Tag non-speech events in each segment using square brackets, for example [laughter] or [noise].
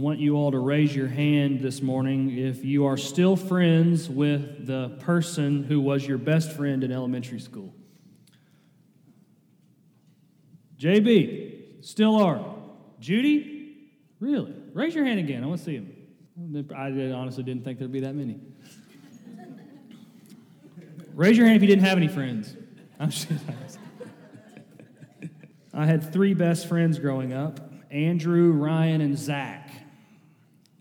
want you all to raise your hand this morning if you are still friends with the person who was your best friend in elementary school. JB, still are. Judy, really? Raise your hand again. I want to see him. I honestly didn't think there'd be that many. Raise your hand if you didn't have any friends. I'm just I had three best friends growing up Andrew, Ryan, and Zach.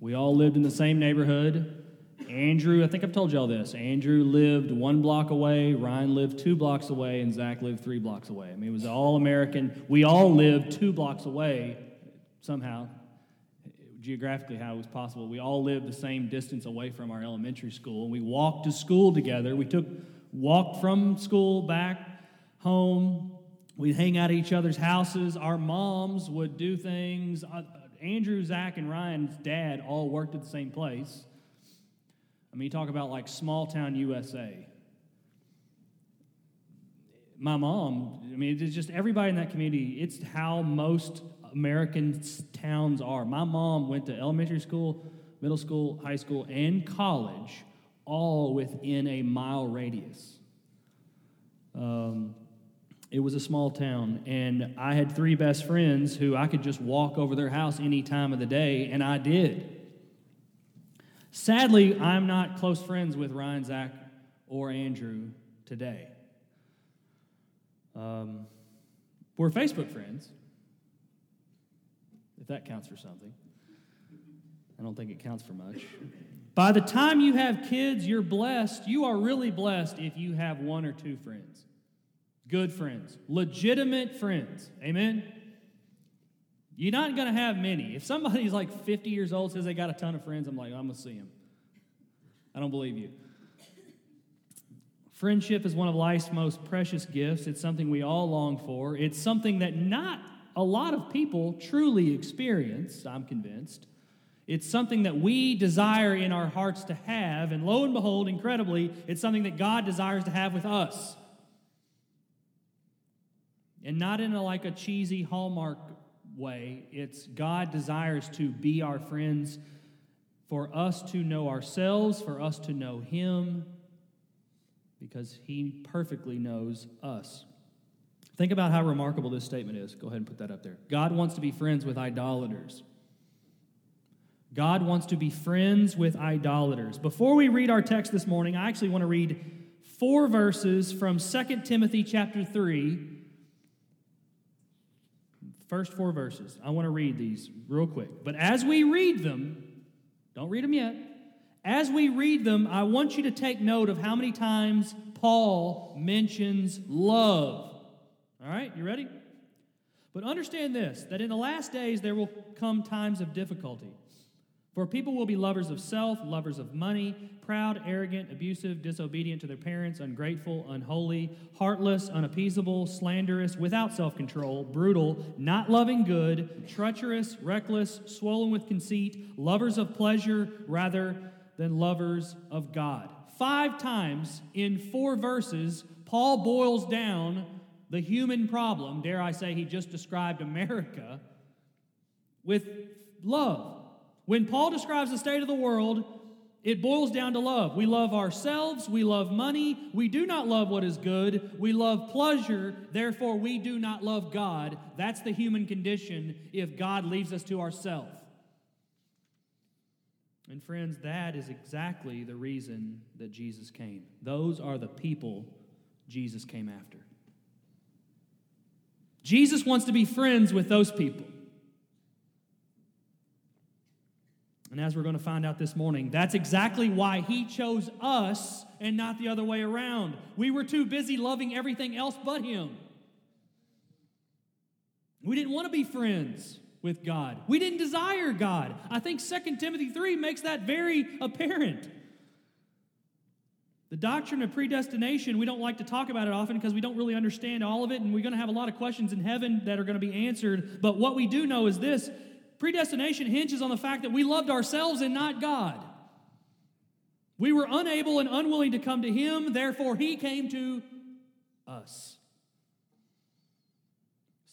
We all lived in the same neighborhood. Andrew, I think I've told you all this. Andrew lived one block away, Ryan lived two blocks away, and Zach lived three blocks away. I mean, it was all American. We all lived two blocks away somehow, geographically, how it was possible. We all lived the same distance away from our elementary school. We walked to school together. We took walked from school back home. We'd hang out at each other's houses. Our moms would do things. Andrew, Zach, and Ryan's dad all worked at the same place. I mean, you talk about like small town USA. My mom, I mean, it's just everybody in that community, it's how most American towns are. My mom went to elementary school, middle school, high school, and college all within a mile radius. Um, it was a small town, and I had three best friends who I could just walk over their house any time of the day, and I did. Sadly, I'm not close friends with Ryan, Zach, or Andrew today. Um, we're Facebook friends, if that counts for something. I don't think it counts for much. By the time you have kids, you're blessed. You are really blessed if you have one or two friends. Good friends, legitimate friends. Amen? You're not going to have many. If somebody's like 50 years old says they got a ton of friends, I'm like, I'm going to see him. I don't believe you. Friendship is one of life's most precious gifts. It's something we all long for. It's something that not a lot of people truly experience, I'm convinced. It's something that we desire in our hearts to have, and lo and behold, incredibly, it's something that God desires to have with us. And not in a, like a cheesy Hallmark way. It's God desires to be our friends, for us to know ourselves, for us to know Him, because He perfectly knows us. Think about how remarkable this statement is. Go ahead and put that up there. God wants to be friends with idolaters. God wants to be friends with idolaters. Before we read our text this morning, I actually want to read four verses from 2 Timothy chapter 3 First four verses. I want to read these real quick. But as we read them, don't read them yet. As we read them, I want you to take note of how many times Paul mentions love. All right, you ready? But understand this that in the last days there will come times of difficulty. For people will be lovers of self, lovers of money, proud, arrogant, abusive, disobedient to their parents, ungrateful, unholy, heartless, unappeasable, slanderous, without self control, brutal, not loving good, treacherous, reckless, swollen with conceit, lovers of pleasure rather than lovers of God. Five times in four verses, Paul boils down the human problem, dare I say, he just described America, with love. When Paul describes the state of the world, it boils down to love. We love ourselves, we love money, we do not love what is good, we love pleasure, therefore we do not love God. That's the human condition if God leaves us to ourselves. And friends, that is exactly the reason that Jesus came. Those are the people Jesus came after. Jesus wants to be friends with those people. And as we're going to find out this morning, that's exactly why he chose us and not the other way around. We were too busy loving everything else but him. We didn't want to be friends with God. We didn't desire God. I think 2 Timothy 3 makes that very apparent. The doctrine of predestination, we don't like to talk about it often because we don't really understand all of it, and we're going to have a lot of questions in heaven that are going to be answered. But what we do know is this Predestination hinges on the fact that we loved ourselves and not God. We were unable and unwilling to come to Him, therefore, He came to us.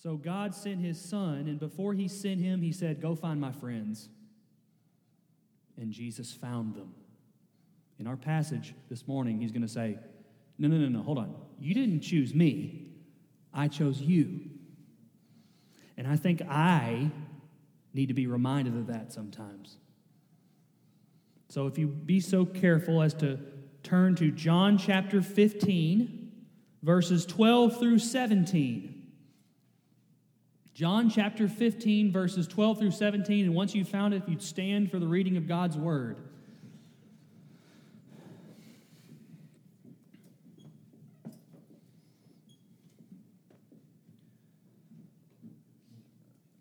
So God sent His Son, and before He sent Him, He said, Go find my friends. and Jesus found them. In our passage this morning, he's going to say, No, no, no, no, hold on. You didn't choose me, I chose you. And I think I need to be reminded of that sometimes. So if you be so careful as to turn to John chapter 15, verses 12 through 17. John chapter 15, verses 12 through 17. And once you've found it, you'd stand for the reading of God's word.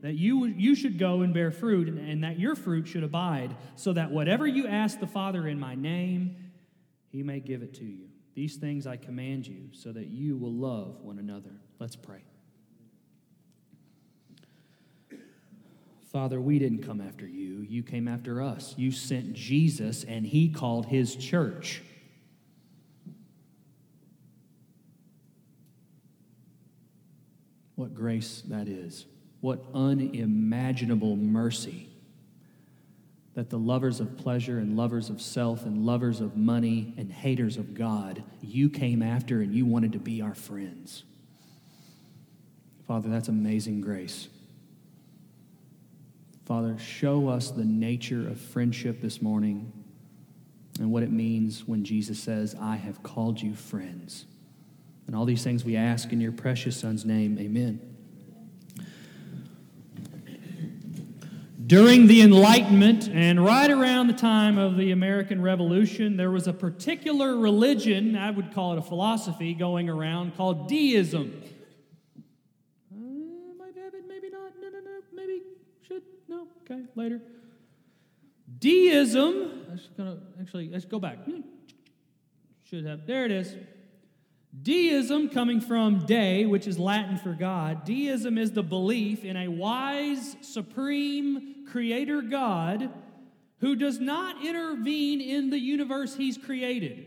that you, you should go and bear fruit, and, and that your fruit should abide, so that whatever you ask the Father in my name, he may give it to you. These things I command you, so that you will love one another. Let's pray. Father, we didn't come after you. You came after us. You sent Jesus, and he called his church. What grace that is. What unimaginable mercy that the lovers of pleasure and lovers of self and lovers of money and haters of God, you came after and you wanted to be our friends. Father, that's amazing grace. Father, show us the nature of friendship this morning and what it means when Jesus says, I have called you friends. And all these things we ask in your precious Son's name. Amen. During the Enlightenment and right around the time of the American Revolution, there was a particular religion, I would call it a philosophy, going around called deism. Uh, maybe, maybe not. No, no, no. Maybe should. No. Okay, later. Deism, that's gonna actually let's go back. Hmm. Should have there it is. Deism, coming from de, which is Latin for God, deism is the belief in a wise, supreme creator God who does not intervene in the universe he's created.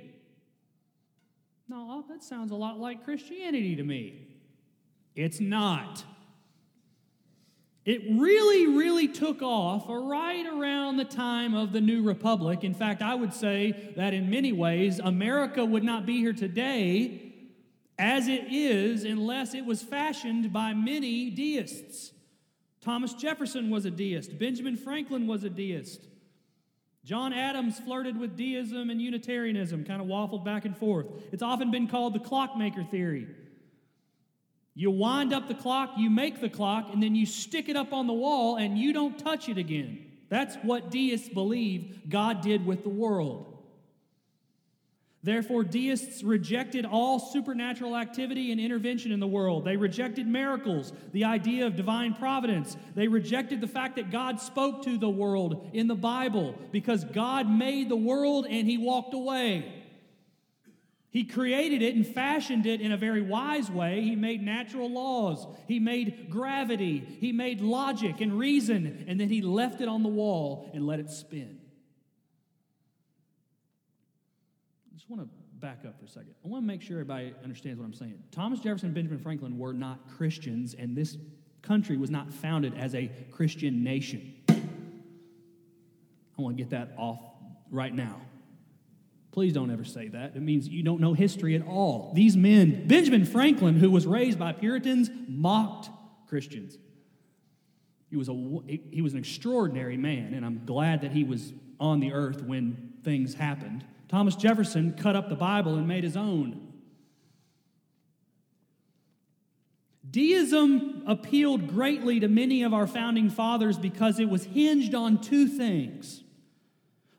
No, oh, that sounds a lot like Christianity to me. It's not. It really, really took off right around the time of the New Republic. In fact, I would say that in many ways, America would not be here today as it is unless it was fashioned by many deists. Thomas Jefferson was a deist, Benjamin Franklin was a deist. John Adams flirted with deism and Unitarianism, kind of waffled back and forth. It's often been called the clockmaker theory. You wind up the clock, you make the clock, and then you stick it up on the wall and you don't touch it again. That's what deists believe God did with the world. Therefore, deists rejected all supernatural activity and intervention in the world. They rejected miracles, the idea of divine providence. They rejected the fact that God spoke to the world in the Bible because God made the world and he walked away. He created it and fashioned it in a very wise way. He made natural laws, He made gravity, He made logic and reason, and then He left it on the wall and let it spin. I just want to back up for a second. I want to make sure everybody understands what I'm saying. Thomas Jefferson and Benjamin Franklin were not Christians, and this country was not founded as a Christian nation. I want to get that off right now. Please don't ever say that. It means you don't know history at all. These men, Benjamin Franklin, who was raised by Puritans, mocked Christians. He was, a, he was an extraordinary man, and I'm glad that he was on the earth when things happened. Thomas Jefferson cut up the Bible and made his own. Deism appealed greatly to many of our founding fathers because it was hinged on two things.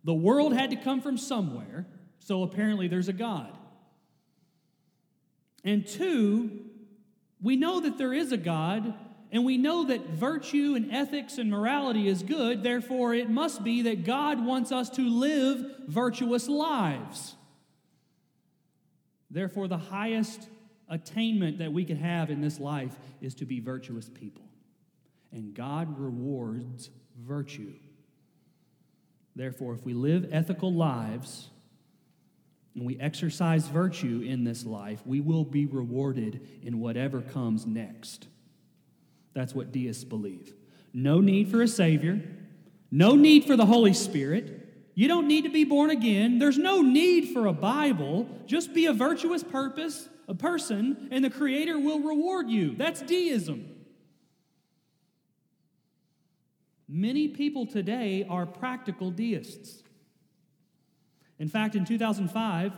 The world had to come from somewhere, so apparently there's a God. And two, we know that there is a God, And we know that virtue and ethics and morality is good, therefore, it must be that God wants us to live virtuous lives. Therefore, the highest attainment that we can have in this life is to be virtuous people. And God rewards virtue. Therefore, if we live ethical lives and we exercise virtue in this life, we will be rewarded in whatever comes next. That's what deists believe. No need for a Savior, no need for the Holy Spirit. You don't need to be born again. There's no need for a Bible. Just be a virtuous purpose, a person, and the Creator will reward you. That's deism. Many people today are practical deists. In fact, in 2005,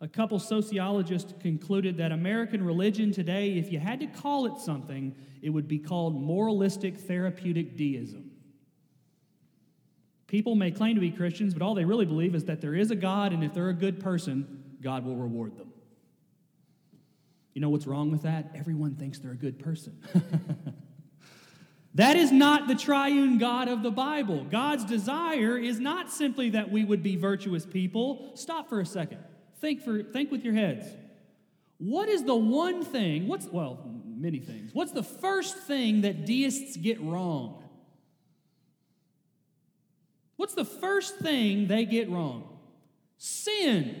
a couple sociologists concluded that American religion today, if you had to call it something, it would be called moralistic therapeutic deism. People may claim to be Christians, but all they really believe is that there is a God, and if they're a good person, God will reward them. You know what's wrong with that? Everyone thinks they're a good person. [laughs] That is not the triune God of the Bible. God's desire is not simply that we would be virtuous people. Stop for a second. Think for think with your heads. What is the one thing? What's well, many things. What's the first thing that deists get wrong? What's the first thing they get wrong? Sin.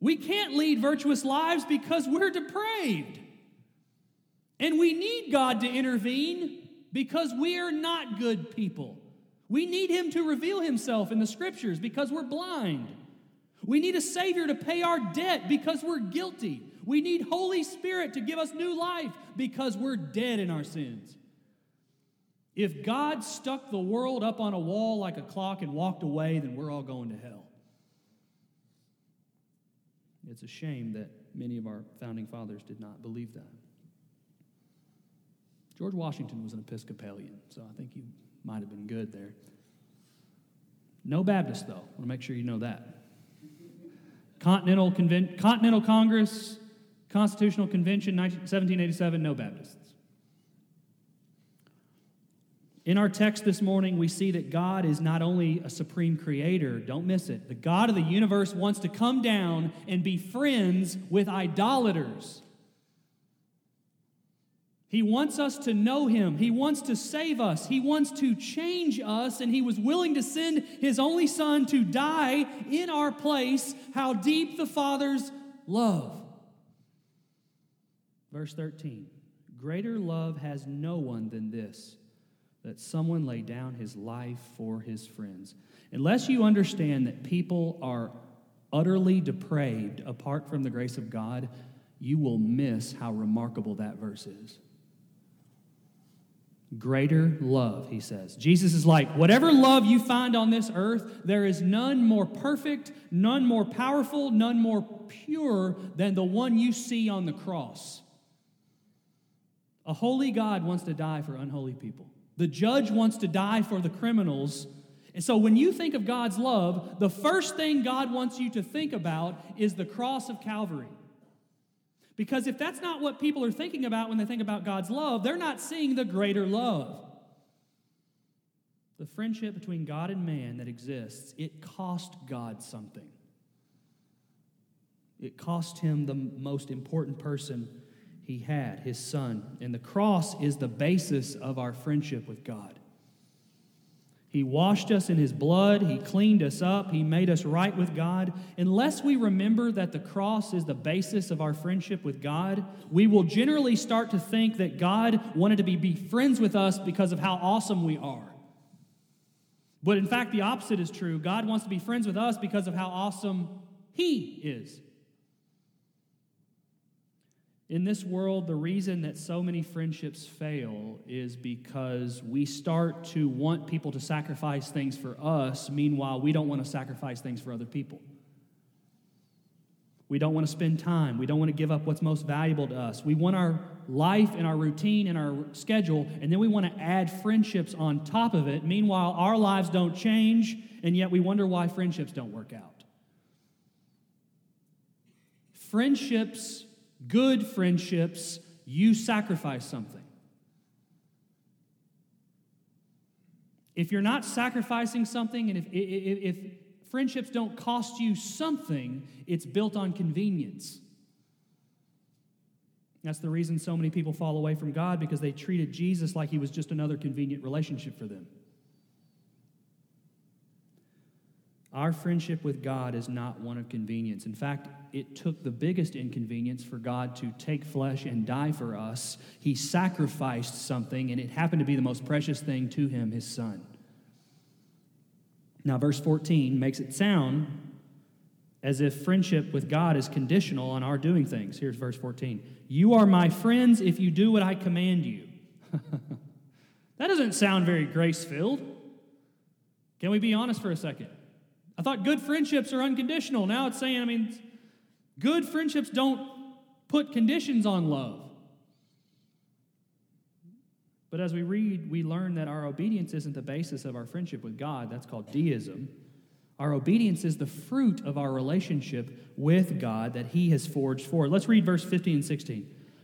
We can't lead virtuous lives because we're depraved. And we need God to intervene because we are not good people. We need Him to reveal Himself in the scriptures because we're blind. We need a Savior to pay our debt because we're guilty. We need Holy Spirit to give us new life because we're dead in our sins. If God stuck the world up on a wall like a clock and walked away, then we're all going to hell. It's a shame that many of our founding fathers did not believe that. George Washington was an Episcopalian, so I think you might have been good there. No Baptist, though. I want to make sure you know that. Continental, Conven- Continental Congress, Constitutional Convention, 19- 1787, no Baptists. In our text this morning, we see that God is not only a supreme creator, don't miss it. The God of the universe wants to come down and be friends with idolaters. He wants us to know Him. He wants to save us. He wants to change us, and He was willing to send His only Son to die in our place. How deep the Father's love. Verse 13 Greater love has no one than this, that someone lay down his life for his friends. Unless you understand that people are utterly depraved apart from the grace of God, you will miss how remarkable that verse is. Greater love, he says. Jesus is like, whatever love you find on this earth, there is none more perfect, none more powerful, none more pure than the one you see on the cross. A holy God wants to die for unholy people. The judge wants to die for the criminals. And so when you think of God's love, the first thing God wants you to think about is the cross of Calvary. Because if that's not what people are thinking about when they think about God's love, they're not seeing the greater love. The friendship between God and man that exists, it cost God something. It cost him the most important person he had, his son. And the cross is the basis of our friendship with God. He washed us in His blood. He cleaned us up. He made us right with God. Unless we remember that the cross is the basis of our friendship with God, we will generally start to think that God wanted to be, be friends with us because of how awesome we are. But in fact, the opposite is true. God wants to be friends with us because of how awesome He is. In this world, the reason that so many friendships fail is because we start to want people to sacrifice things for us, meanwhile, we don't want to sacrifice things for other people. We don't want to spend time. We don't want to give up what's most valuable to us. We want our life and our routine and our schedule, and then we want to add friendships on top of it. Meanwhile, our lives don't change, and yet we wonder why friendships don't work out. Friendships Good friendships you sacrifice something. If you're not sacrificing something, and if, if, if friendships don't cost you something, it's built on convenience. That's the reason so many people fall away from God because they treated Jesus like he was just another convenient relationship for them. Our friendship with God is not one of convenience. In fact, it took the biggest inconvenience for God to take flesh and die for us. He sacrificed something, and it happened to be the most precious thing to him, his son. Now, verse 14 makes it sound as if friendship with God is conditional on our doing things. Here's verse 14 You are my friends if you do what I command you. [laughs] that doesn't sound very grace filled. Can we be honest for a second? I thought good friendships are unconditional. Now it's saying, I mean, good friendships don't put conditions on love. But as we read, we learn that our obedience isn't the basis of our friendship with God. That's called deism. Our obedience is the fruit of our relationship with God that He has forged for. Let's read verse 15 and 16.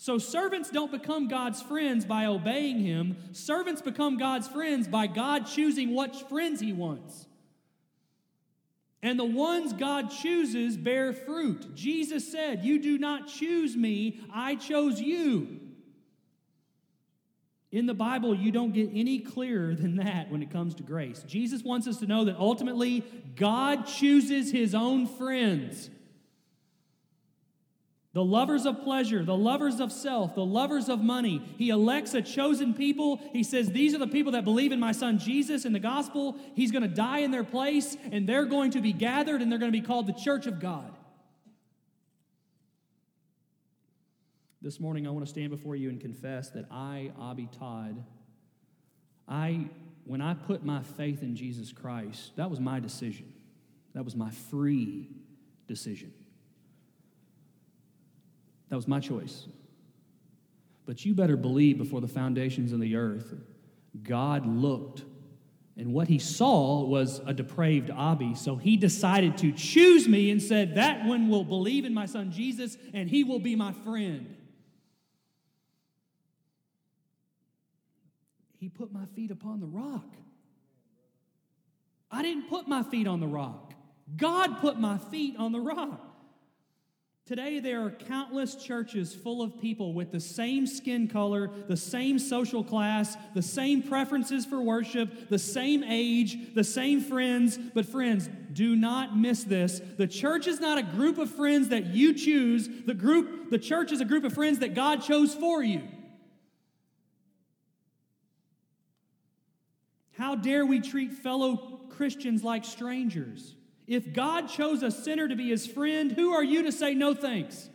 so, servants don't become God's friends by obeying Him. Servants become God's friends by God choosing what friends He wants. And the ones God chooses bear fruit. Jesus said, You do not choose me, I chose you. In the Bible, you don't get any clearer than that when it comes to grace. Jesus wants us to know that ultimately, God chooses His own friends. The lovers of pleasure, the lovers of self, the lovers of money. He elects a chosen people. He says, These are the people that believe in my son Jesus in the gospel. He's going to die in their place, and they're going to be gathered, and they're going to be called the church of God. This morning, I want to stand before you and confess that I, Abby Todd, I, when I put my faith in Jesus Christ, that was my decision. That was my free decision. That was my choice. But you better believe before the foundations of the earth, God looked, and what he saw was a depraved Abby. So he decided to choose me and said, That one will believe in my son Jesus, and he will be my friend. He put my feet upon the rock. I didn't put my feet on the rock. God put my feet on the rock. Today, there are countless churches full of people with the same skin color, the same social class, the same preferences for worship, the same age, the same friends. But, friends, do not miss this. The church is not a group of friends that you choose, the, group, the church is a group of friends that God chose for you. How dare we treat fellow Christians like strangers? If God chose a sinner to be his friend, who are you to say no thanks?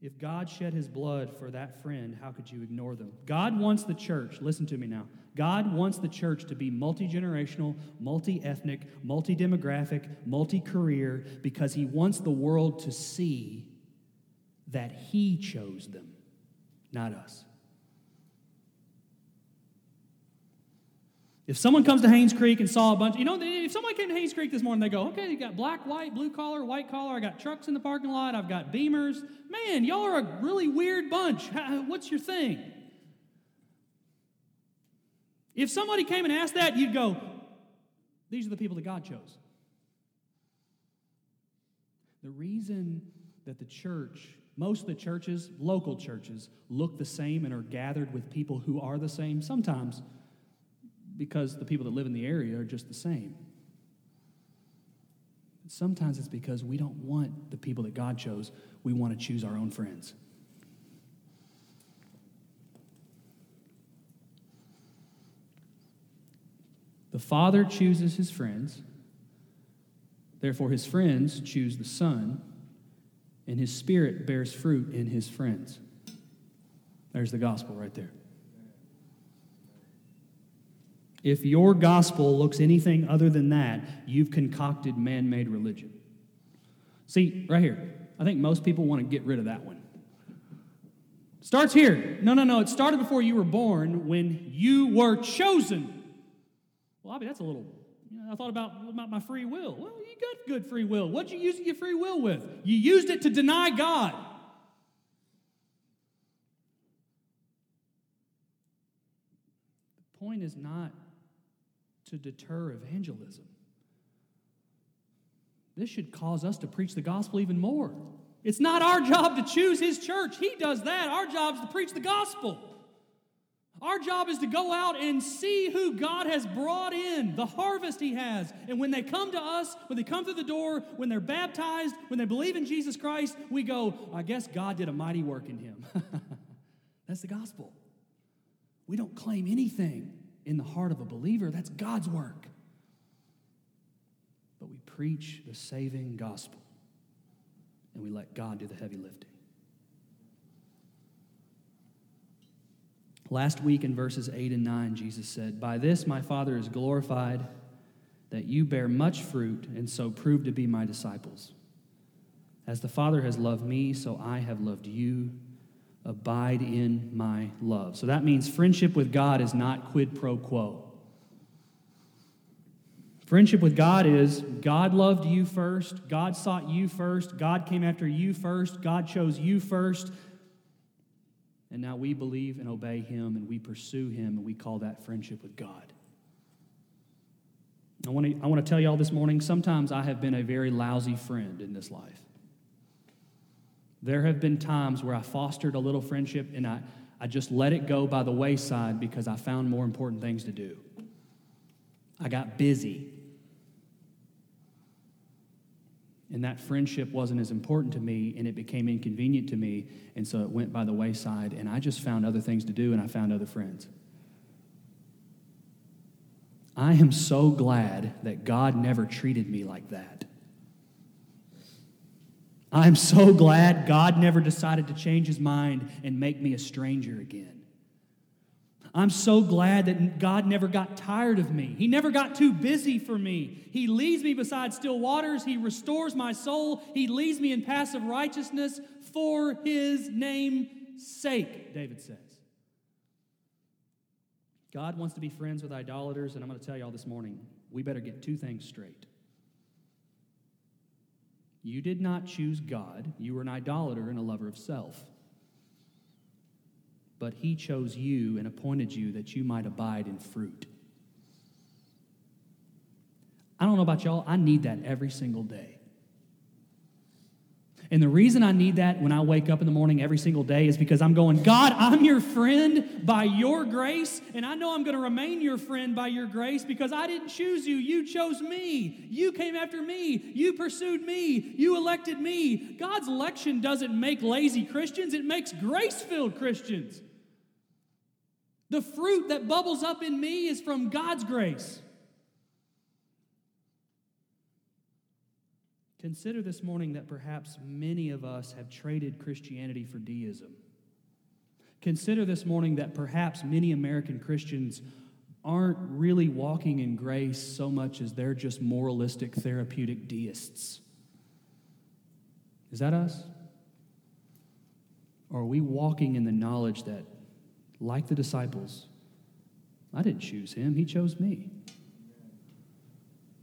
If God shed his blood for that friend, how could you ignore them? God wants the church, listen to me now. God wants the church to be multi generational, multi ethnic, multi demographic, multi career, because he wants the world to see that he chose them, not us. If someone comes to Haynes Creek and saw a bunch, you know, if someone came to Haynes Creek this morning, they go, okay, you got black, white, blue collar, white collar, I got trucks in the parking lot, I've got beamers. Man, y'all are a really weird bunch. What's your thing? If somebody came and asked that, you'd go, these are the people that God chose. The reason that the church, most of the churches, local churches, look the same and are gathered with people who are the same, sometimes because the people that live in the area are just the same. Sometimes it's because we don't want the people that God chose, we want to choose our own friends. The Father chooses his friends, therefore, his friends choose the Son, and his Spirit bears fruit in his friends. There's the gospel right there. If your gospel looks anything other than that, you've concocted man made religion. See, right here, I think most people want to get rid of that one. Starts here. No, no, no. It started before you were born when you were chosen. Well, I mean, that's a little, you know, I thought about, about my free will. Well, you got good free will. What'd you use your free will with? You used it to deny God. The point is not to deter evangelism. This should cause us to preach the gospel even more. It's not our job to choose his church. He does that. Our job is to preach the gospel. Our job is to go out and see who God has brought in, the harvest He has. And when they come to us, when they come through the door, when they're baptized, when they believe in Jesus Christ, we go, I guess God did a mighty work in him. [laughs] That's the gospel. We don't claim anything in the heart of a believer, that's God's work. But we preach the saving gospel and we let God do the heavy lifting. Last week in verses 8 and 9, Jesus said, By this my Father is glorified, that you bear much fruit and so prove to be my disciples. As the Father has loved me, so I have loved you. Abide in my love. So that means friendship with God is not quid pro quo. Friendship with God is God loved you first, God sought you first, God came after you first, God chose you first. And now we believe and obey Him and we pursue Him and we call that friendship with God. I want to, I want to tell you all this morning sometimes I have been a very lousy friend in this life. There have been times where I fostered a little friendship and I, I just let it go by the wayside because I found more important things to do. I got busy. And that friendship wasn't as important to me, and it became inconvenient to me, and so it went by the wayside, and I just found other things to do, and I found other friends. I am so glad that God never treated me like that. I'm so glad God never decided to change his mind and make me a stranger again. I'm so glad that God never got tired of me. He never got too busy for me. He leads me beside still waters. He restores my soul. He leads me in paths of righteousness for his name's sake, David says. God wants to be friends with idolaters, and I'm going to tell y'all this morning we better get two things straight. You did not choose God, you were an idolater and a lover of self but he chose you and appointed you that you might abide in fruit. I don't know about y'all, I need that every single day. And the reason I need that when I wake up in the morning every single day is because I'm going, God, I'm your friend by your grace, and I know I'm going to remain your friend by your grace because I didn't choose you. You chose me. You came after me. You pursued me. You elected me. God's election doesn't make lazy Christians, it makes grace filled Christians. The fruit that bubbles up in me is from God's grace. Consider this morning that perhaps many of us have traded Christianity for deism. Consider this morning that perhaps many American Christians aren't really walking in grace so much as they're just moralistic, therapeutic deists. Is that us? Or are we walking in the knowledge that like the disciples. I didn't choose him, he chose me.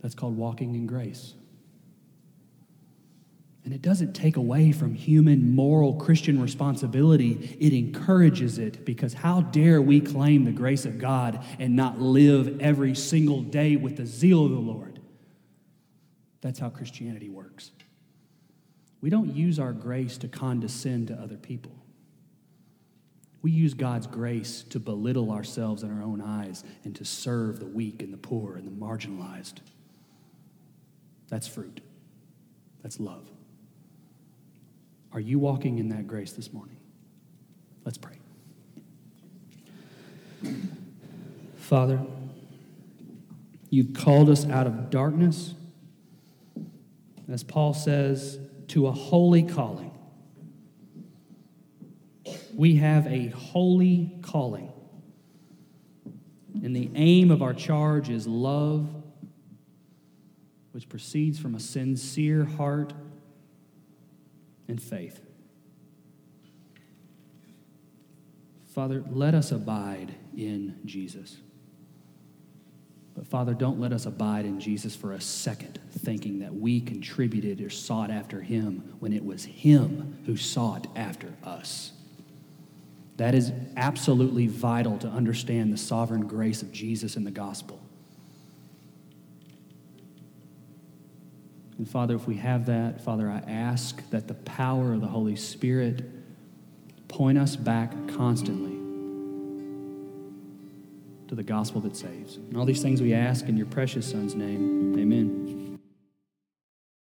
That's called walking in grace. And it doesn't take away from human moral Christian responsibility, it encourages it because how dare we claim the grace of God and not live every single day with the zeal of the Lord? That's how Christianity works. We don't use our grace to condescend to other people. We use God's grace to belittle ourselves in our own eyes and to serve the weak and the poor and the marginalized. That's fruit. That's love. Are you walking in that grace this morning? Let's pray. Father, you've called us out of darkness, as Paul says, to a holy calling we have a holy calling. And the aim of our charge is love, which proceeds from a sincere heart and faith. Father, let us abide in Jesus. But Father, don't let us abide in Jesus for a second, thinking that we contributed or sought after him when it was him who sought after us. That is absolutely vital to understand the sovereign grace of Jesus in the gospel. And Father, if we have that, Father, I ask that the power of the Holy Spirit point us back constantly to the gospel that saves. And all these things we ask in your precious Son's name. Amen.